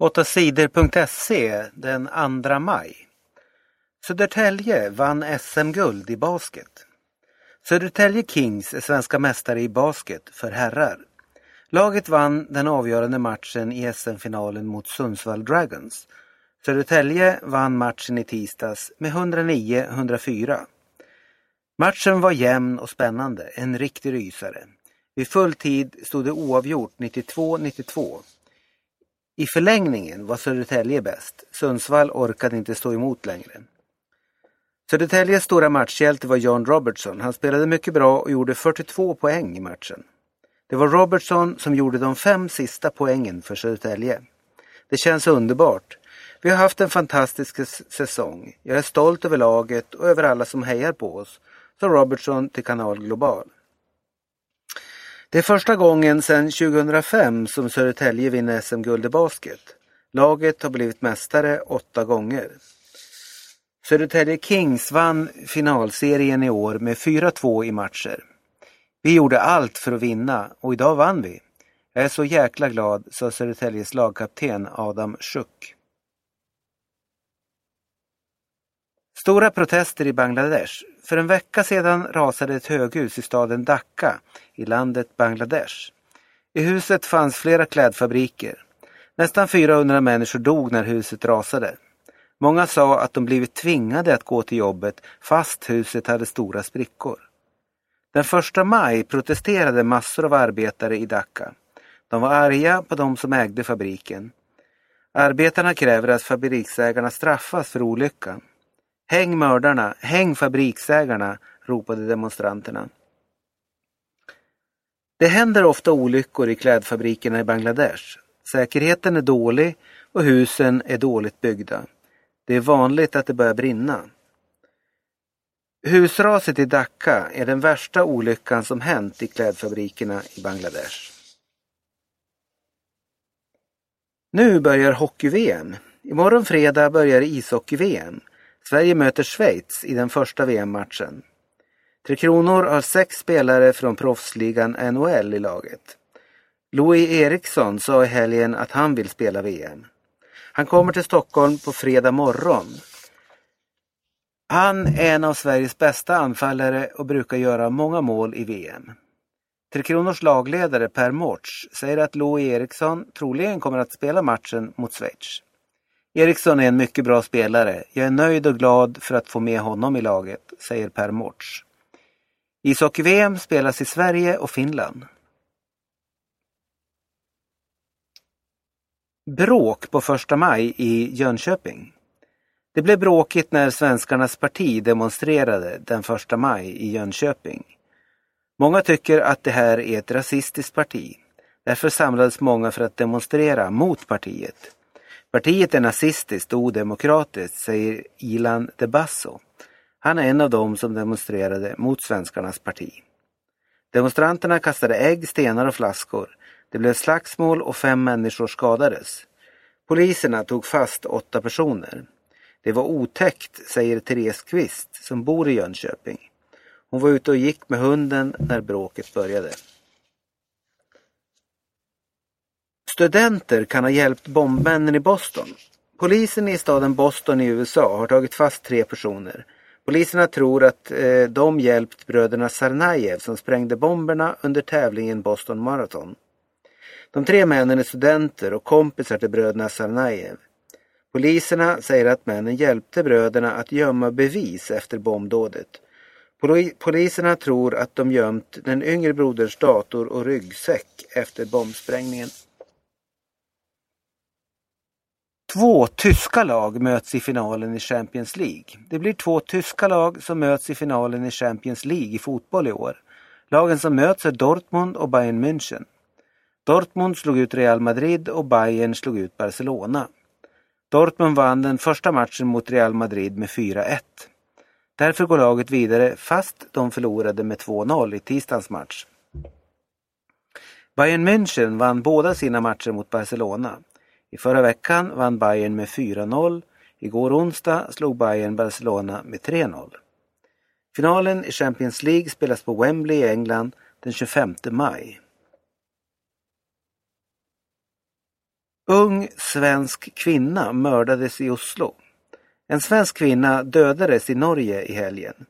8sidor.se den 2 maj. Södertälje vann SM-guld i basket. Södertälje Kings är svenska mästare i basket för herrar. Laget vann den avgörande matchen i SM-finalen mot Sundsvall Dragons. Södertälje vann matchen i tisdags med 109-104. Matchen var jämn och spännande, en riktig rysare. Vid full tid stod det oavgjort 92-92. I förlängningen var Södertälje bäst. Sundsvall orkade inte stå emot längre. Södertäljes stora matchhjälte var John Robertson. Han spelade mycket bra och gjorde 42 poäng i matchen. Det var Robertson som gjorde de fem sista poängen för Södertälje. Det känns underbart. Vi har haft en fantastisk säsong. Jag är stolt över laget och över alla som hejar på oss, sa Robertson till Kanal Global. Det är första gången sedan 2005 som Södertälje vinner SM-guld i basket. Laget har blivit mästare åtta gånger. Södertälje Kings vann finalserien i år med 4-2 i matcher. Vi gjorde allt för att vinna och idag vann vi. Jag är så jäkla glad, sa Södertäljes lagkapten Adam Schuck. Stora protester i Bangladesh. För en vecka sedan rasade ett höghus i staden Dhaka i landet Bangladesh. I huset fanns flera klädfabriker. Nästan 400 människor dog när huset rasade. Många sa att de blivit tvingade att gå till jobbet fast huset hade stora sprickor. Den första maj protesterade massor av arbetare i Dhaka. De var arga på de som ägde fabriken. Arbetarna kräver att fabriksägarna straffas för olyckan. Häng mördarna, häng fabriksägarna, ropade demonstranterna. Det händer ofta olyckor i klädfabrikerna i Bangladesh. Säkerheten är dålig och husen är dåligt byggda. Det är vanligt att det börjar brinna. Husraset i Dhaka är den värsta olyckan som hänt i klädfabrikerna i Bangladesh. Nu börjar hockey-VM. Imorgon fredag börjar ishockey-VM. Sverige möter Schweiz i den första VM-matchen. Tre Kronor har sex spelare från proffsligan NHL i laget. Louis Eriksson sa i helgen att han vill spela VM. Han kommer till Stockholm på fredag morgon. Han är en av Sveriges bästa anfallare och brukar göra många mål i VM. Tre Kronors lagledare Per Mårts säger att Louis Eriksson troligen kommer att spela matchen mot Schweiz. Eriksson är en mycket bra spelare. Jag är nöjd och glad för att få med honom i laget, säger Per Mårts. Ishockey-VM spelas i Sverige och Finland. Bråk på första maj i Jönköping. Det blev bråkigt när Svenskarnas parti demonstrerade den första maj i Jönköping. Många tycker att det här är ett rasistiskt parti. Därför samlades många för att demonstrera mot partiet. Partiet är nazistiskt och odemokratiskt, säger Ilan de Basso. Han är en av dem som demonstrerade mot Svenskarnas parti. Demonstranterna kastade ägg, stenar och flaskor. Det blev slagsmål och fem människor skadades. Poliserna tog fast åtta personer. Det var otäckt, säger Therese Kvist som bor i Jönköping. Hon var ute och gick med hunden när bråket började. Studenter kan ha hjälpt bombmännen i Boston. Polisen i staden Boston i USA har tagit fast tre personer. Poliserna tror att eh, de hjälpt bröderna Sarnajev som sprängde bomberna under tävlingen Boston Marathon. De tre männen är studenter och kompisar till bröderna Sarnajev. Poliserna säger att männen hjälpte bröderna att gömma bevis efter bombdådet. Poliserna tror att de gömt den yngre broderns dator och ryggsäck efter bombsprängningen. Två tyska lag möts i finalen i Champions League. Det blir två tyska lag som möts i finalen i Champions League i fotboll i år. Lagen som möts är Dortmund och Bayern München. Dortmund slog ut Real Madrid och Bayern slog ut Barcelona. Dortmund vann den första matchen mot Real Madrid med 4-1. Därför går laget vidare fast de förlorade med 2-0 i tisdagens match. Bayern München vann båda sina matcher mot Barcelona. I förra veckan vann Bayern med 4-0. Igår onsdag slog Bayern Barcelona med 3-0. Finalen i Champions League spelas på Wembley i England den 25 maj. Ung svensk kvinna mördades i Oslo. En svensk kvinna dödades i Norge i helgen.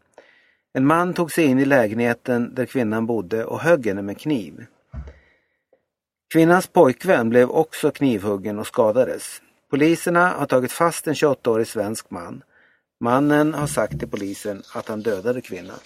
En man tog sig in i lägenheten där kvinnan bodde och högg henne med kniv. Kvinnans pojkvän blev också knivhuggen och skadades. Poliserna har tagit fast en 28-årig svensk man. Mannen har sagt till polisen att han dödade kvinnan.